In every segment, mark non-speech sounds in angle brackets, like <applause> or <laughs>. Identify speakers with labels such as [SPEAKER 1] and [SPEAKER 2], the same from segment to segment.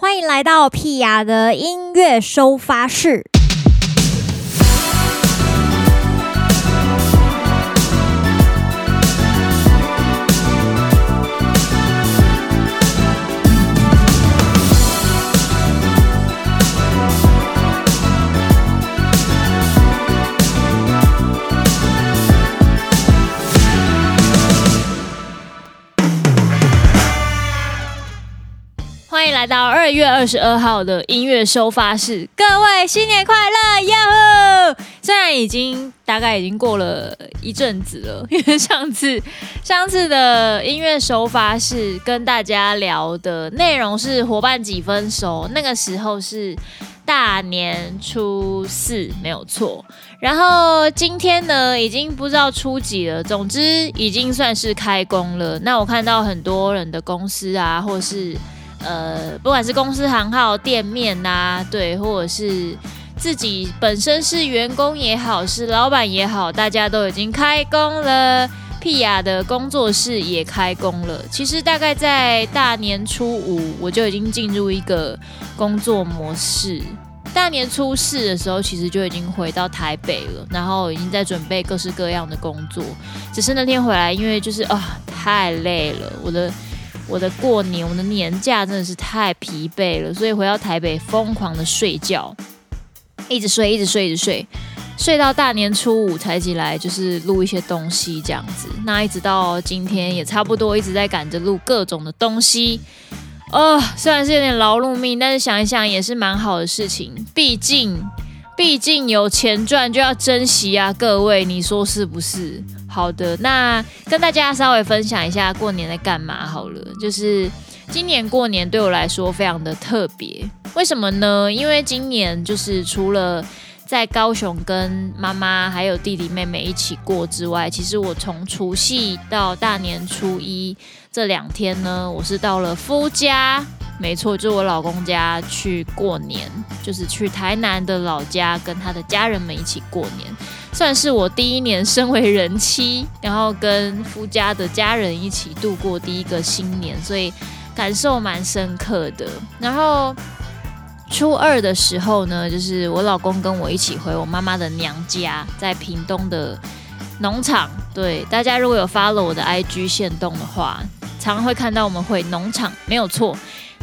[SPEAKER 1] 欢迎来到屁雅的音乐收发室。
[SPEAKER 2] 来到二月二十二号的音乐收发室，各位新年快乐哟！虽然已经大概已经过了一阵子了，因为上次上次的音乐收发室跟大家聊的内容是伙伴几分熟，那个时候是大年初四，没有错。然后今天呢，已经不知道初几了，总之已经算是开工了。那我看到很多人的公司啊，或是呃，不管是公司行号、店面呐、对，或者是自己本身是员工也好，是老板也好，大家都已经开工了。屁雅的工作室也开工了。其实大概在大年初五，我就已经进入一个工作模式。大年初四的时候，其实就已经回到台北了，然后已经在准备各式各样的工作。只是那天回来，因为就是啊、太累了，我的。我的过年，我的年假真的是太疲惫了，所以回到台北疯狂的睡觉，一直睡，一直睡，一直睡，睡到大年初五才起来，就是录一些东西这样子。那一直到今天也差不多一直在赶着录各种的东西，哦，虽然是有点劳碌命，但是想一想也是蛮好的事情，毕竟，毕竟有钱赚就要珍惜啊，各位，你说是不是？好的，那跟大家稍微分享一下过年在干嘛好了。就是今年过年对我来说非常的特别，为什么呢？因为今年就是除了在高雄跟妈妈还有弟弟妹妹一起过之外，其实我从除夕到大年初一这两天呢，我是到了夫家。没错，就是我老公家去过年，就是去台南的老家跟他的家人们一起过年，算是我第一年身为人妻，然后跟夫家的家人一起度过第一个新年，所以感受蛮深刻的。然后初二的时候呢，就是我老公跟我一起回我妈妈的娘家，在屏东的农场。对，大家如果有 follow 我的 IG 线动的话，常常会看到我们回农场，没有错。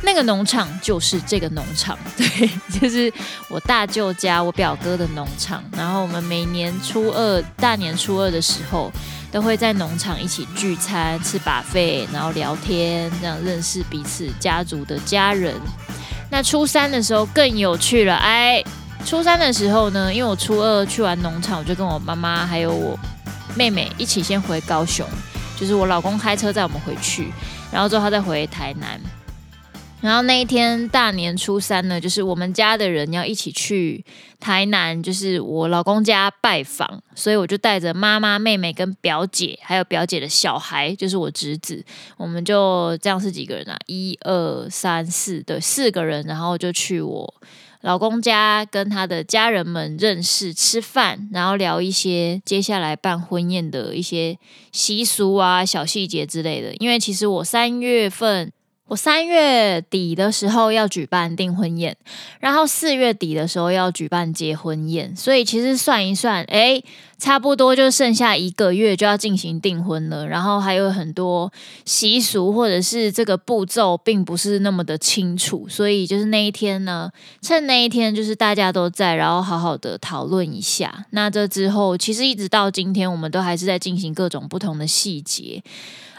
[SPEAKER 2] 那个农场就是这个农场，<laughs> 对，就是我大舅家我表哥的农场。然后我们每年初二、大年初二的时候，都会在农场一起聚餐、吃把费然后聊天，这样认识彼此家族的家人。那初三的时候更有趣了，哎，初三的时候呢，因为我初二去完农场，我就跟我妈妈还有我妹妹一起先回高雄，就是我老公开车载我们回去，然后之后他再回台南。然后那一天大年初三呢，就是我们家的人要一起去台南，就是我老公家拜访，所以我就带着妈妈、妹妹跟表姐，还有表姐的小孩，就是我侄子，我们就这样是几个人啊？一二三四，对，四个人，然后就去我老公家跟他的家人们认识、吃饭，然后聊一些接下来办婚宴的一些习俗啊、小细节之类的。因为其实我三月份。我三月底的时候要举办订婚宴，然后四月底的时候要举办结婚宴，所以其实算一算，哎，差不多就剩下一个月就要进行订婚了。然后还有很多习俗或者是这个步骤并不是那么的清楚，所以就是那一天呢，趁那一天就是大家都在，然后好好的讨论一下。那这之后，其实一直到今天，我们都还是在进行各种不同的细节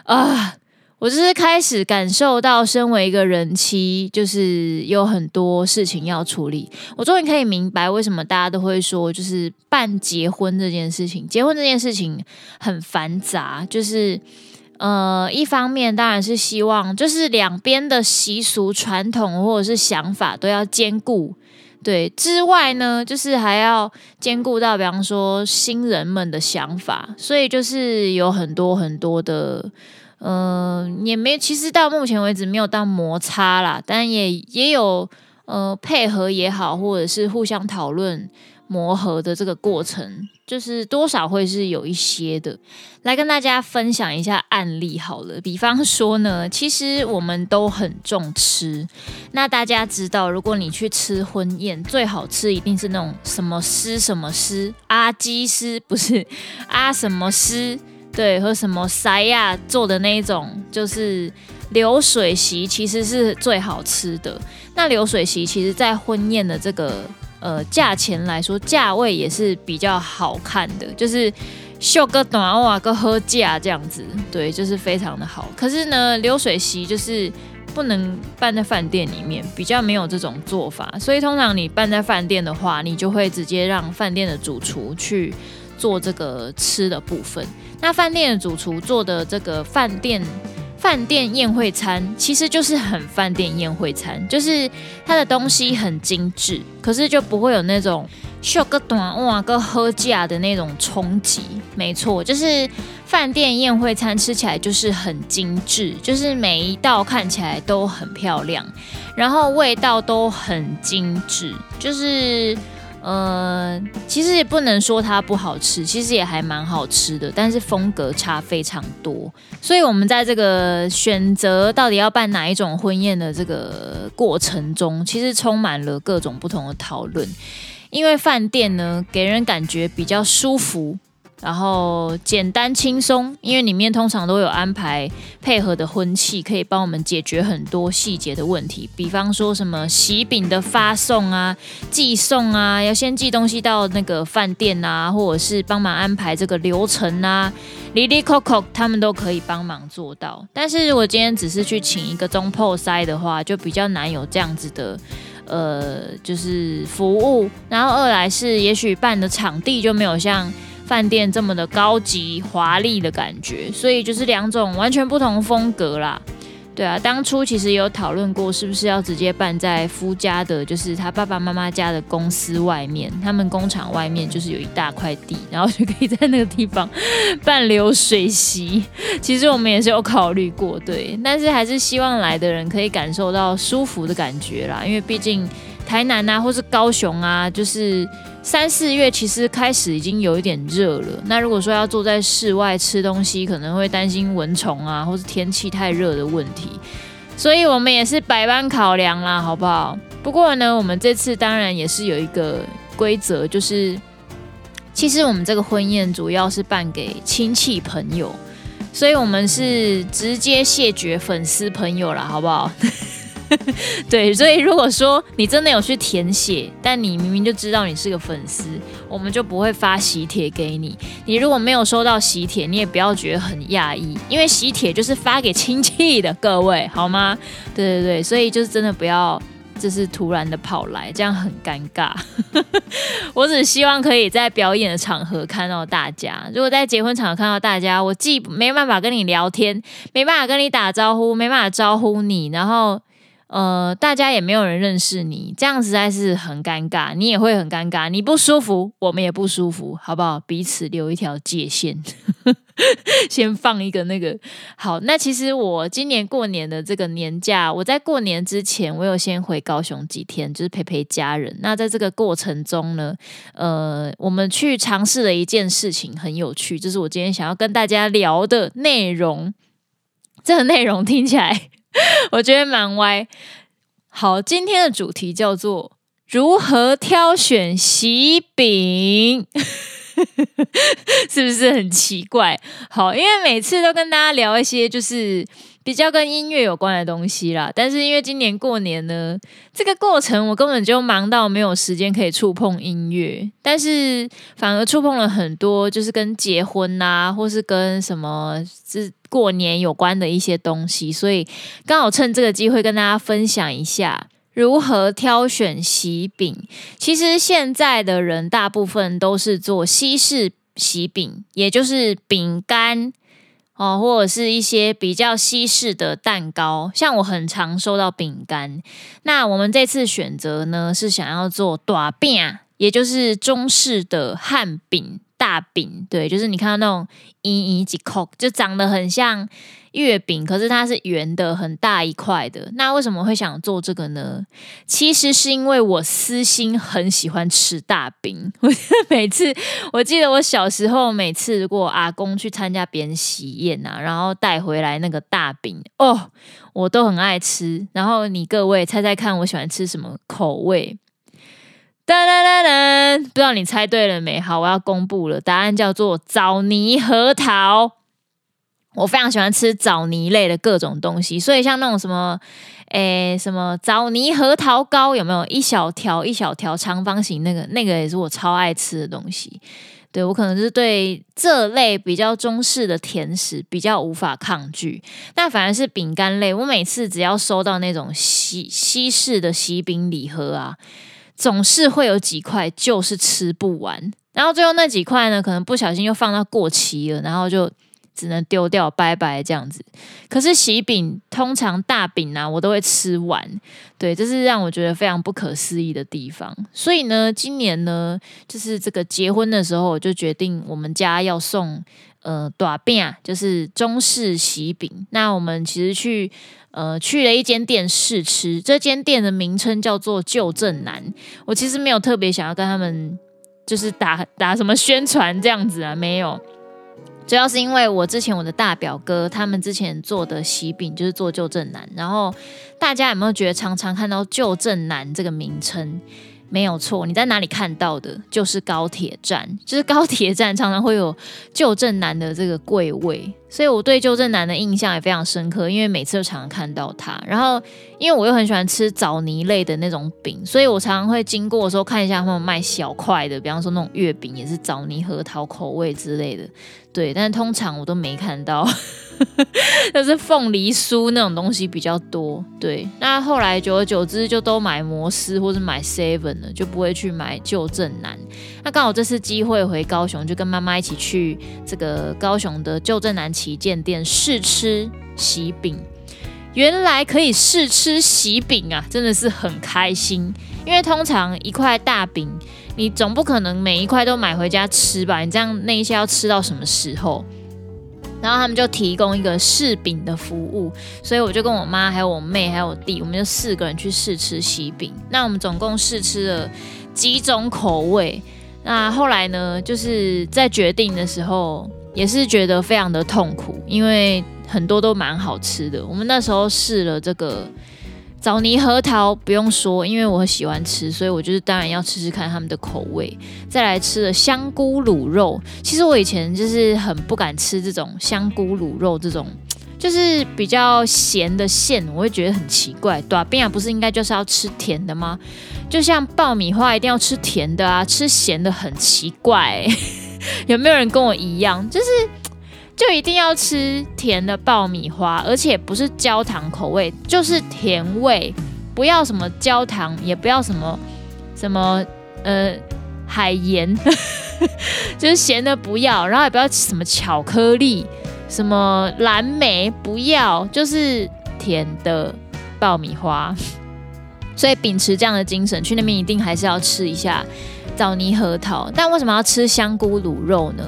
[SPEAKER 2] 啊。我就是开始感受到，身为一个人妻，就是有很多事情要处理。我终于可以明白，为什么大家都会说，就是办结婚这件事情，结婚这件事情很繁杂。就是，呃，一方面当然是希望，就是两边的习俗、传统或者是想法都要兼顾。对，之外呢，就是还要兼顾到，比方说新人们的想法，所以就是有很多很多的。嗯、呃，也没，其实到目前为止没有到摩擦啦，但也也有呃配合也好，或者是互相讨论磨合的这个过程，就是多少会是有一些的。来跟大家分享一下案例好了，比方说呢，其实我们都很重吃。那大家知道，如果你去吃婚宴，最好吃一定是那种什么师什么师，阿基师不是阿什么丝，对，和什么塞亚做的那一种，就是流水席，其实是最好吃的。那流水席其实在婚宴的这个。呃，价钱来说，价位也是比较好看的，就是秀个短袜个喝价这样子，对，就是非常的好。可是呢，流水席就是不能办在饭店里面，比较没有这种做法。所以通常你办在饭店的话，你就会直接让饭店的主厨去做这个吃的部分。那饭店的主厨做的这个饭店。饭店宴会餐其实就是很饭店宴会餐，就是它的东西很精致，可是就不会有那种秀个短哇个喝价的那种冲击。没错，就是饭店宴会餐吃起来就是很精致，就是每一道看起来都很漂亮，然后味道都很精致，就是。呃，其实也不能说它不好吃，其实也还蛮好吃的，但是风格差非常多。所以，我们在这个选择到底要办哪一种婚宴的这个过程中，其实充满了各种不同的讨论。因为饭店呢，给人感觉比较舒服。然后简单轻松，因为里面通常都有安排配合的婚庆，可以帮我们解决很多细节的问题。比方说什么喜饼的发送啊、寄送啊，要先寄东西到那个饭店啊，或者是帮忙安排这个流程啊，，Lily Coco 他们都可以帮忙做到。但是如果今天只是去请一个中破塞的话，就比较难有这样子的呃，就是服务。然后二来是，也许办的场地就没有像。饭店这么的高级华丽的感觉，所以就是两种完全不同风格啦。对啊，当初其实有讨论过，是不是要直接办在夫家的，就是他爸爸妈妈家的公司外面，他们工厂外面就是有一大块地，然后就可以在那个地方办流水席。其实我们也是有考虑过，对，但是还是希望来的人可以感受到舒服的感觉啦，因为毕竟。台南啊，或是高雄啊，就是三四月其实开始已经有一点热了。那如果说要坐在室外吃东西，可能会担心蚊虫啊，或是天气太热的问题。所以我们也是百般考量啦，好不好？不过呢，我们这次当然也是有一个规则，就是其实我们这个婚宴主要是办给亲戚朋友，所以我们是直接谢绝粉丝朋友啦，好不好？<laughs> 对，所以如果说你真的有去填写，但你明明就知道你是个粉丝，我们就不会发喜帖给你。你如果没有收到喜帖，你也不要觉得很讶异，因为喜帖就是发给亲戚的，各位好吗？对对对，所以就是真的不要，就是突然的跑来，这样很尴尬。<laughs> 我只希望可以在表演的场合看到大家。如果在结婚场合看到大家，我既没办法跟你聊天，没办法跟你打招呼，没办法招呼你，然后。呃，大家也没有人认识你，这样实在是很尴尬，你也会很尴尬，你不舒服，我们也不舒服，好不好？彼此留一条界限，<laughs> 先放一个那个好。那其实我今年过年的这个年假，我在过年之前，我有先回高雄几天，就是陪陪家人。那在这个过程中呢，呃，我们去尝试了一件事情，很有趣，就是我今天想要跟大家聊的内容。这个内容听起来。<laughs> 我觉得蛮歪。好，今天的主题叫做如何挑选喜饼，<laughs> 是不是很奇怪？好，因为每次都跟大家聊一些就是比较跟音乐有关的东西啦，但是因为今年过年呢，这个过程我根本就忙到没有时间可以触碰音乐，但是反而触碰了很多，就是跟结婚啊，或是跟什么是。过年有关的一些东西，所以刚好趁这个机会跟大家分享一下如何挑选喜饼。其实现在的人大部分都是做西式喜饼，也就是饼干哦，或者是一些比较西式的蛋糕。像我很常收到饼干，那我们这次选择呢是想要做大饼，也就是中式的汉饼。大饼，对，就是你看到那种一一几扣，就长得很像月饼，可是它是圆的，很大一块的。那为什么会想做这个呢？其实是因为我私心很喜欢吃大饼。<laughs> 我每次，我记得我小时候每次如果阿公去参加别人喜宴啊，然后带回来那个大饼，哦，我都很爱吃。然后你各位猜猜看，我喜欢吃什么口味？噔噔噔噔，不知道你猜对了没？好，我要公布了，答案叫做枣泥核桃。我非常喜欢吃枣泥类的各种东西，所以像那种什么，诶，什么枣泥核桃糕，有没有一小条一小条长方形那个？那个也是我超爱吃的东西。对，我可能是对这类比较中式的甜食比较无法抗拒，但反而是饼干类，我每次只要收到那种西西式的喜饼礼盒啊，总是会有几块就是吃不完，然后最后那几块呢，可能不小心又放到过期了，然后就。只能丢掉，拜拜这样子。可是喜饼通常大饼啊，我都会吃完。对，这是让我觉得非常不可思议的地方。所以呢，今年呢，就是这个结婚的时候，我就决定我们家要送呃大饼，就是中式喜饼。那我们其实去呃去了一间店试吃，这间店的名称叫做旧正南。我其实没有特别想要跟他们就是打打什么宣传这样子啊，没有。主要是因为我之前我的大表哥他们之前做的喜饼就是做旧正南，然后大家有没有觉得常常看到旧正南这个名称？没有错，你在哪里看到的？就是高铁站，就是高铁站常常会有旧正南的这个柜位，所以我对旧正南的印象也非常深刻，因为每次都常常看到他。然后，因为我又很喜欢吃枣泥类的那种饼，所以我常常会经过的时候看一下他们卖小块的，比方说那种月饼也是枣泥核桃口味之类的。对，但通常我都没看到。<laughs> 就是凤梨酥那种东西比较多，对。那后来久而久之就都买摩斯或者买 seven 了，就不会去买旧正南。那刚好这次机会回高雄，就跟妈妈一起去这个高雄的旧正南旗舰店试吃喜饼。原来可以试吃喜饼啊，真的是很开心。因为通常一块大饼，你总不可能每一块都买回家吃吧？你这样那一些要吃到什么时候？然后他们就提供一个试饼的服务，所以我就跟我妈、还有我妹、还有我弟，我们就四个人去试吃喜饼。那我们总共试吃了几种口味。那后来呢，就是在决定的时候，也是觉得非常的痛苦，因为很多都蛮好吃的。我们那时候试了这个。枣泥核桃不用说，因为我很喜欢吃，所以我就是当然要吃吃看他们的口味。再来吃了香菇卤肉，其实我以前就是很不敢吃这种香菇卤肉这种，<tsk> 就是比较咸的馅，我会觉得很奇怪。大饼不是应该就是要吃甜的吗？就像爆米花一定要吃甜的啊，吃咸的很奇怪。<laughs> 有没有人跟我一样？就是。就一定要吃甜的爆米花，而且不是焦糖口味，就是甜味，不要什么焦糖，也不要什么什么呃海盐，<laughs> 就是咸的不要，然后也不要什么巧克力，什么蓝莓不要，就是甜的爆米花。<laughs> 所以秉持这样的精神，去那边一定还是要吃一下枣泥核桃。但为什么要吃香菇卤肉呢？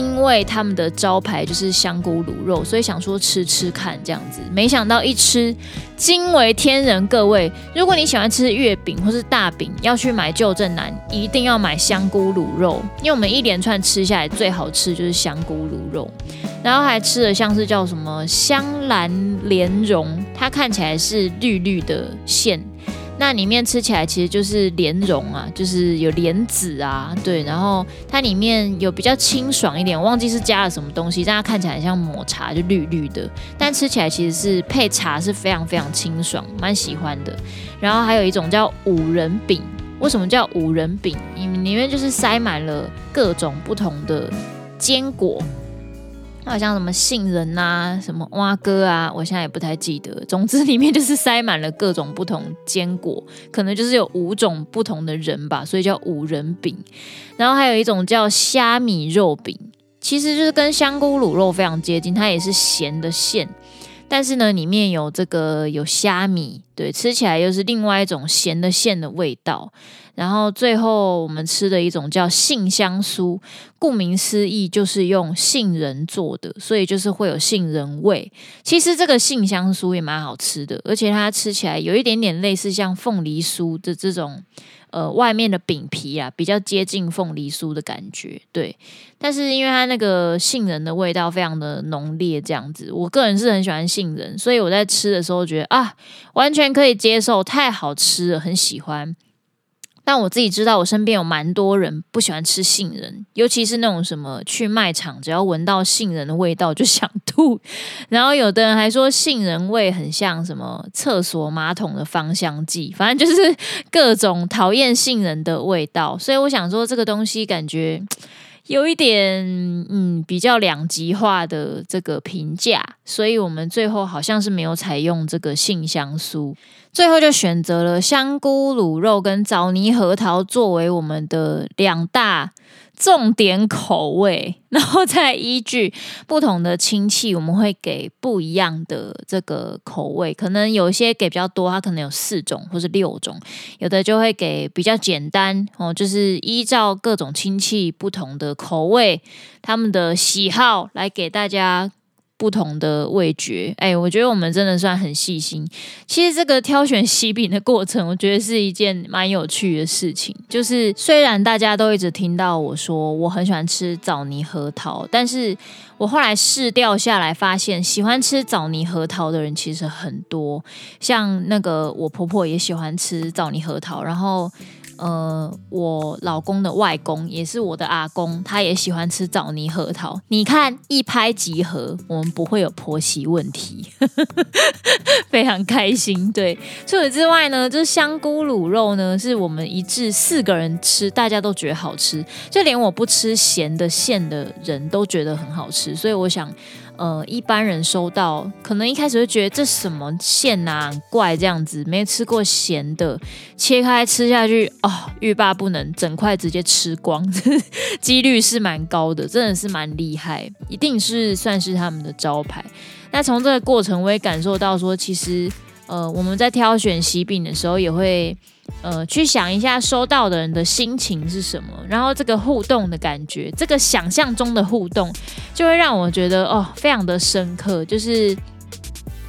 [SPEAKER 2] 因为他们的招牌就是香菇卤肉，所以想说吃吃看这样子，没想到一吃惊为天人。各位，如果你喜欢吃月饼或是大饼，要去买旧正南，一定要买香菇卤肉，因为我们一连串吃下来最好吃就是香菇卤肉，然后还吃了像是叫什么香兰莲蓉，它看起来是绿绿的馅。那里面吃起来其实就是莲蓉啊，就是有莲子啊，对，然后它里面有比较清爽一点，我忘记是加了什么东西，但它看起来像抹茶，就绿绿的，但吃起来其实是配茶是非常非常清爽，蛮喜欢的。然后还有一种叫五仁饼，为什么叫五仁饼？因里面就是塞满了各种不同的坚果。好像什么杏仁啊，什么蛙哥啊，我现在也不太记得。总之里面就是塞满了各种不同坚果，可能就是有五种不同的人吧，所以叫五仁饼。然后还有一种叫虾米肉饼，其实就是跟香菇卤肉非常接近，它也是咸的馅，但是呢里面有这个有虾米。对，吃起来又是另外一种咸的馅的味道。然后最后我们吃的一种叫杏香酥，顾名思义就是用杏仁做的，所以就是会有杏仁味。其实这个杏香酥也蛮好吃的，而且它吃起来有一点点类似像凤梨酥的这种，呃，外面的饼皮啊，比较接近凤梨酥的感觉。对，但是因为它那个杏仁的味道非常的浓烈，这样子，我个人是很喜欢杏仁，所以我在吃的时候觉得啊，完全可以接受，太好吃了，很喜欢。但我自己知道，我身边有蛮多人不喜欢吃杏仁，尤其是那种什么去卖场，只要闻到杏仁的味道就想吐。<laughs> 然后有的人还说杏仁味很像什么厕所马桶的芳香剂，反正就是 <laughs> 各种讨厌杏仁的味道。所以我想说，这个东西感觉。有一点，嗯，比较两极化的这个评价，所以我们最后好像是没有采用这个杏香酥，最后就选择了香菇卤肉跟枣泥核桃作为我们的两大。重点口味，然后再依据不同的亲戚，我们会给不一样的这个口味。可能有一些给比较多，它可能有四种或是六种；有的就会给比较简单哦，就是依照各种亲戚不同的口味，他们的喜好来给大家。不同的味觉，哎，我觉得我们真的算很细心。其实这个挑选喜饼的过程，我觉得是一件蛮有趣的事情。就是虽然大家都一直听到我说我很喜欢吃枣泥核桃，但是我后来试掉下来，发现喜欢吃枣泥核桃的人其实很多。像那个我婆婆也喜欢吃枣泥核桃，然后。呃，我老公的外公也是我的阿公，他也喜欢吃枣泥核桃。你看一拍即合，我们不会有婆媳问题，<laughs> 非常开心。对，除此之外呢，就是香菇卤肉呢，是我们一致四个人吃，大家都觉得好吃，就连我不吃咸的馅的人都觉得很好吃。所以我想。呃，一般人收到，可能一开始会觉得这什么馅啊，怪这样子，没吃过咸的，切开吃下去，哦，欲罢不能，整块直接吃光，<laughs> 几率是蛮高的，真的是蛮厉害，一定是算是他们的招牌。那从这个过程，我也感受到说，其实。呃，我们在挑选喜饼的时候，也会呃去想一下收到的人的心情是什么，然后这个互动的感觉，这个想象中的互动，就会让我觉得哦，非常的深刻。就是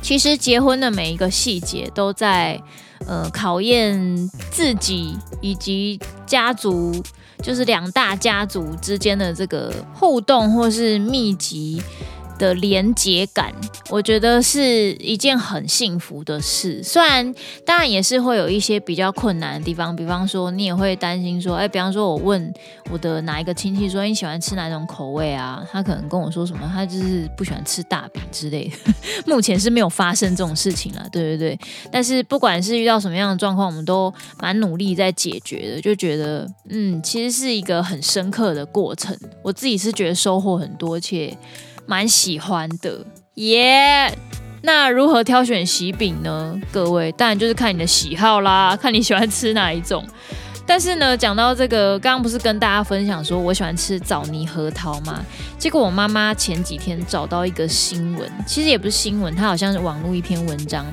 [SPEAKER 2] 其实结婚的每一个细节，都在呃考验自己以及家族，就是两大家族之间的这个互动，或是密集。的连结感，我觉得是一件很幸福的事。虽然当然也是会有一些比较困难的地方，比方说你也会担心说，哎，比方说我问我的哪一个亲戚说你喜欢吃哪种口味啊？他可能跟我说什么，他就是不喜欢吃大饼之类的。<laughs> 目前是没有发生这种事情了，对对对。但是不管是遇到什么样的状况，我们都蛮努力在解决的，就觉得嗯，其实是一个很深刻的过程。我自己是觉得收获很多，且。蛮喜欢的耶。那如何挑选喜饼呢？各位，当然就是看你的喜好啦，看你喜欢吃哪一种。但是呢，讲到这个，刚刚不是跟大家分享说我喜欢吃枣泥核桃吗？结果我妈妈前几天找到一个新闻，其实也不是新闻，它好像是网络一篇文章，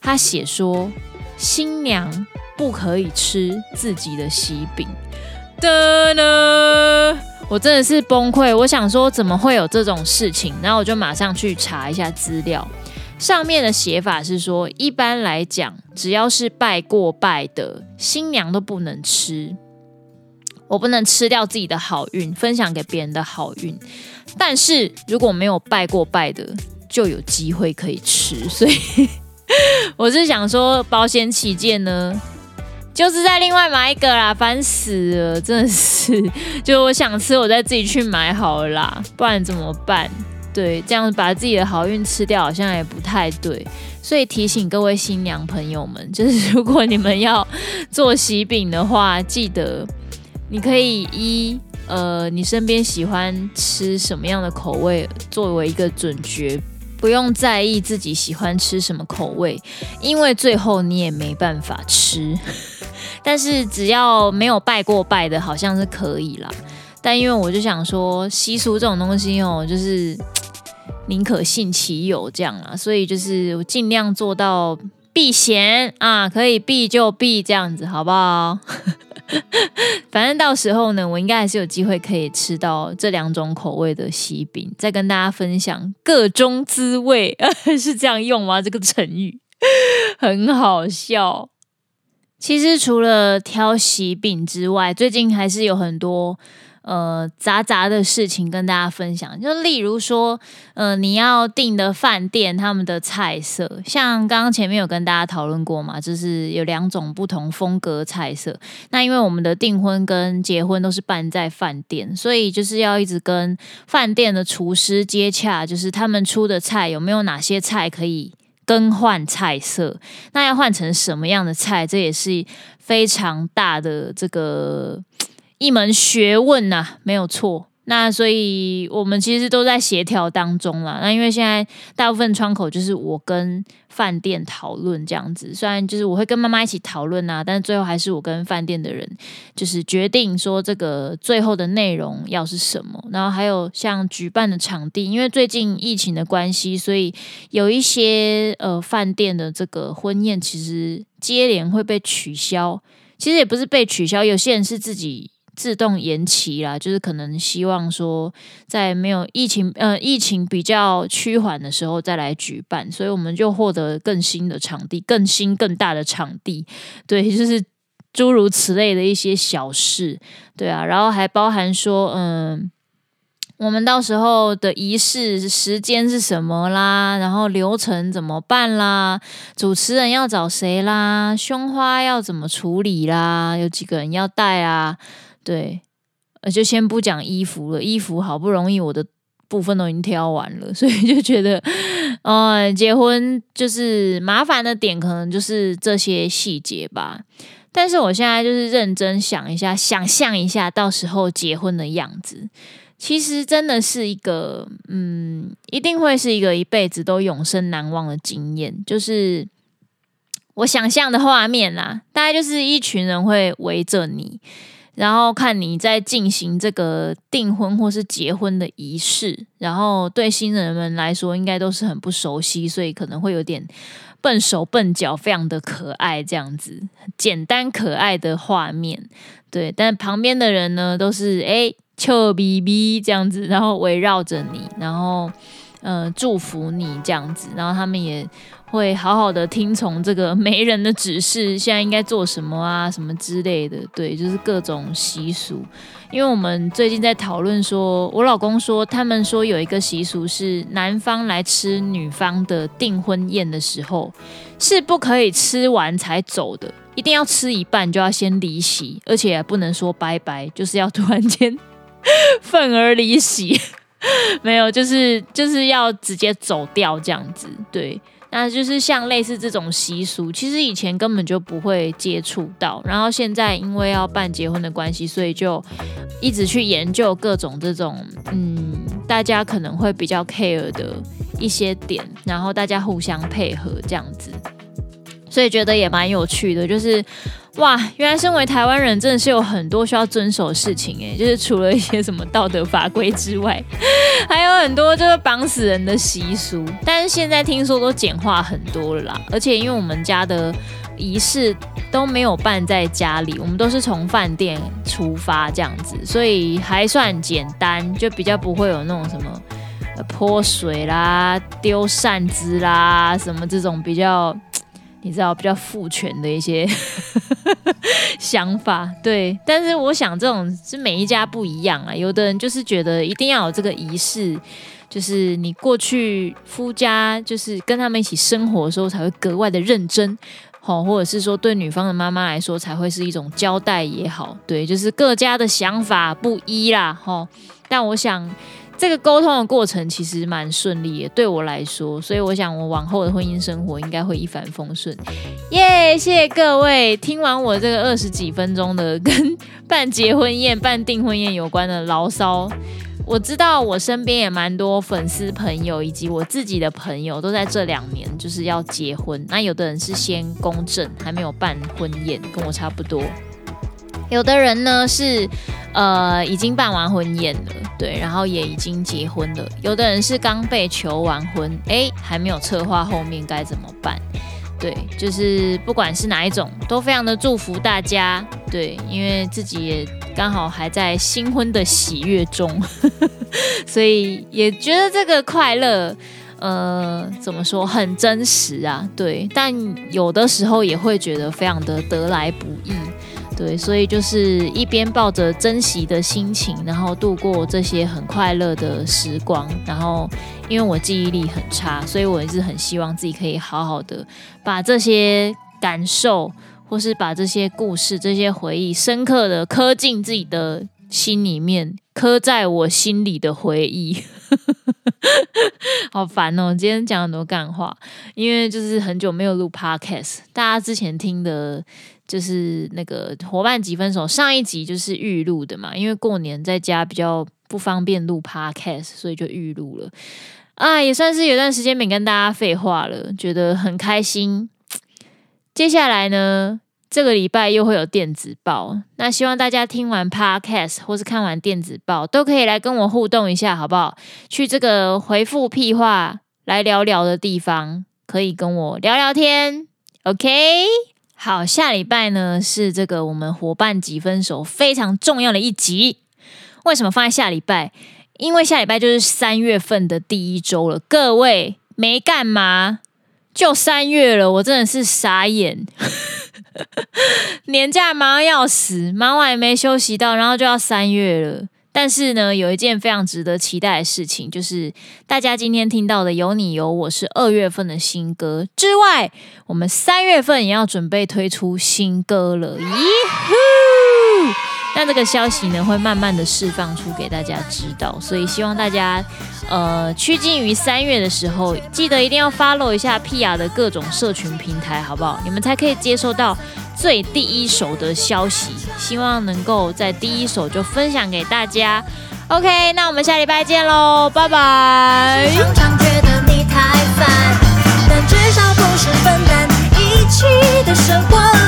[SPEAKER 2] 她写说新娘不可以吃自己的喜饼的呢。我真的是崩溃，我想说怎么会有这种事情？然后我就马上去查一下资料，上面的写法是说，一般来讲，只要是拜过拜的新娘都不能吃，我不能吃掉自己的好运，分享给别人的好运。但是如果没有拜过拜的，就有机会可以吃。所以 <laughs> 我是想说，保险起见呢。就是再另外买一个啦，烦死了，真的是。就我想吃，我再自己去买好了啦，不然怎么办？对，这样把自己的好运吃掉，好像也不太对。所以提醒各位新娘朋友们，就是如果你们要做喜饼的话，记得你可以依呃你身边喜欢吃什么样的口味作为一个准则，不用在意自己喜欢吃什么口味，因为最后你也没办法吃。<laughs> 但是只要没有拜过拜的，好像是可以啦。但因为我就想说，习俗这种东西哦，就是宁可信其有这样啦，所以就是我尽量做到避嫌啊，可以避就避，这样子好不好？<laughs> 反正到时候呢，我应该还是有机会可以吃到这两种口味的喜饼，再跟大家分享各中滋味，<laughs> 是这样用吗？这个成语 <laughs> 很好笑。其实除了挑喜饼之外，最近还是有很多。呃，杂杂的事情跟大家分享，就例如说，呃，你要订的饭店他们的菜色，像刚刚前面有跟大家讨论过嘛，就是有两种不同风格菜色。那因为我们的订婚跟结婚都是办在饭店，所以就是要一直跟饭店的厨师接洽，就是他们出的菜有没有哪些菜可以更换菜色，那要换成什么样的菜，这也是非常大的这个。一门学问呐、啊，没有错。那所以我们其实都在协调当中啦。那因为现在大部分窗口就是我跟饭店讨论这样子，虽然就是我会跟妈妈一起讨论啊，但最后还是我跟饭店的人就是决定说这个最后的内容要是什么。然后还有像举办的场地，因为最近疫情的关系，所以有一些呃饭店的这个婚宴其实接连会被取消。其实也不是被取消，有些人是自己。自动延期啦，就是可能希望说，在没有疫情呃疫情比较趋缓的时候再来举办，所以我们就获得更新的场地，更新更大的场地，对，就是诸如此类的一些小事，对啊，然后还包含说，嗯，我们到时候的仪式时间是什么啦，然后流程怎么办啦，主持人要找谁啦，胸花要怎么处理啦，有几个人要带啊？对，呃，就先不讲衣服了。衣服好不容易我的部分都已经挑完了，<laughs> 所以就觉得，呃，结婚就是麻烦的点，可能就是这些细节吧。但是我现在就是认真想一下，想象一下到时候结婚的样子，其实真的是一个，嗯，一定会是一个一辈子都永生难忘的经验。就是我想象的画面啦，大概就是一群人会围着你。然后看你在进行这个订婚或是结婚的仪式，然后对新人们来说应该都是很不熟悉，所以可能会有点笨手笨脚，非常的可爱这样子，简单可爱的画面。对，但旁边的人呢都是哎，臭逼逼这样子，然后围绕着你，然后呃祝福你这样子，然后他们也。会好好的听从这个媒人的指示，现在应该做什么啊，什么之类的，对，就是各种习俗。因为我们最近在讨论说，我老公说，他们说有一个习俗是，男方来吃女方的订婚宴的时候，是不可以吃完才走的，一定要吃一半就要先离席，而且不能说拜拜，就是要突然间 <laughs> 愤而离席，<laughs> 没有，就是就是要直接走掉这样子，对。那就是像类似这种习俗，其实以前根本就不会接触到，然后现在因为要办结婚的关系，所以就一直去研究各种这种，嗯，大家可能会比较 care 的一些点，然后大家互相配合这样子，所以觉得也蛮有趣的，就是。哇，原来身为台湾人真的是有很多需要遵守的事情诶，就是除了一些什么道德法规之外，还有很多就是绑死人的习俗。但是现在听说都简化很多了啦，而且因为我们家的仪式都没有办在家里，我们都是从饭店出发这样子，所以还算简单，就比较不会有那种什么泼水啦、丢扇子啦什么这种比较。你知道比较父权的一些 <laughs> 想法，对，但是我想这种是每一家不一样啊。有的人就是觉得一定要有这个仪式，就是你过去夫家就是跟他们一起生活的时候才会格外的认真，好，或者是说对女方的妈妈来说才会是一种交代也好，对，就是各家的想法不一啦，哈。但我想。这个沟通的过程其实蛮顺利的，对我来说，所以我想我往后的婚姻生活应该会一帆风顺。耶，谢谢各位！听完我这个二十几分钟的跟办结婚宴、办订婚宴有关的牢骚，我知道我身边也蛮多粉丝朋友以及我自己的朋友都在这两年就是要结婚。那有的人是先公证，还没有办婚宴，跟我差不多。有的人呢是，呃，已经办完婚宴了，对，然后也已经结婚了。有的人是刚被求完婚，诶，还没有策划后面该怎么办。对，就是不管是哪一种，都非常的祝福大家。对，因为自己也刚好还在新婚的喜悦中，<laughs> 所以也觉得这个快乐，呃，怎么说很真实啊？对，但有的时候也会觉得非常的得来不易。对，所以就是一边抱着珍惜的心情，然后度过这些很快乐的时光。然后，因为我记忆力很差，所以我一直很希望自己可以好好的把这些感受，或是把这些故事、这些回忆，深刻的刻进自己的心里面，刻在我心里的回忆。<laughs> 好烦哦！今天讲很多干话，因为就是很久没有录 Podcast，大家之前听的。就是那个伙伴几分熟，上一集就是预录的嘛，因为过年在家比较不方便录 podcast，所以就预录了。啊，也算是有段时间没跟大家废话了，觉得很开心。接下来呢，这个礼拜又会有电子报，那希望大家听完 podcast 或是看完电子报，都可以来跟我互动一下，好不好？去这个回复屁话来聊聊的地方，可以跟我聊聊天，OK？好，下礼拜呢是这个我们伙伴几分熟非常重要的一集。为什么放在下礼拜？因为下礼拜就是三月份的第一周了。各位没干嘛，就三月了，我真的是傻眼。<laughs> 年假忙要死，忙完也没休息到，然后就要三月了。但是呢，有一件非常值得期待的事情，就是大家今天听到的《有你有我》是二月份的新歌之外，我们三月份也要准备推出新歌了。咦！那这个消息呢，会慢慢的释放出给大家知道，所以希望大家呃趋近于三月的时候，记得一定要 follow 一下 Pia 的各种社群平台，好不好？你们才可以接收到。最第一手的消息，希望能够在第一手就分享给大家。OK，那我们下礼拜见喽，拜拜。但至少不是分担一起的生活。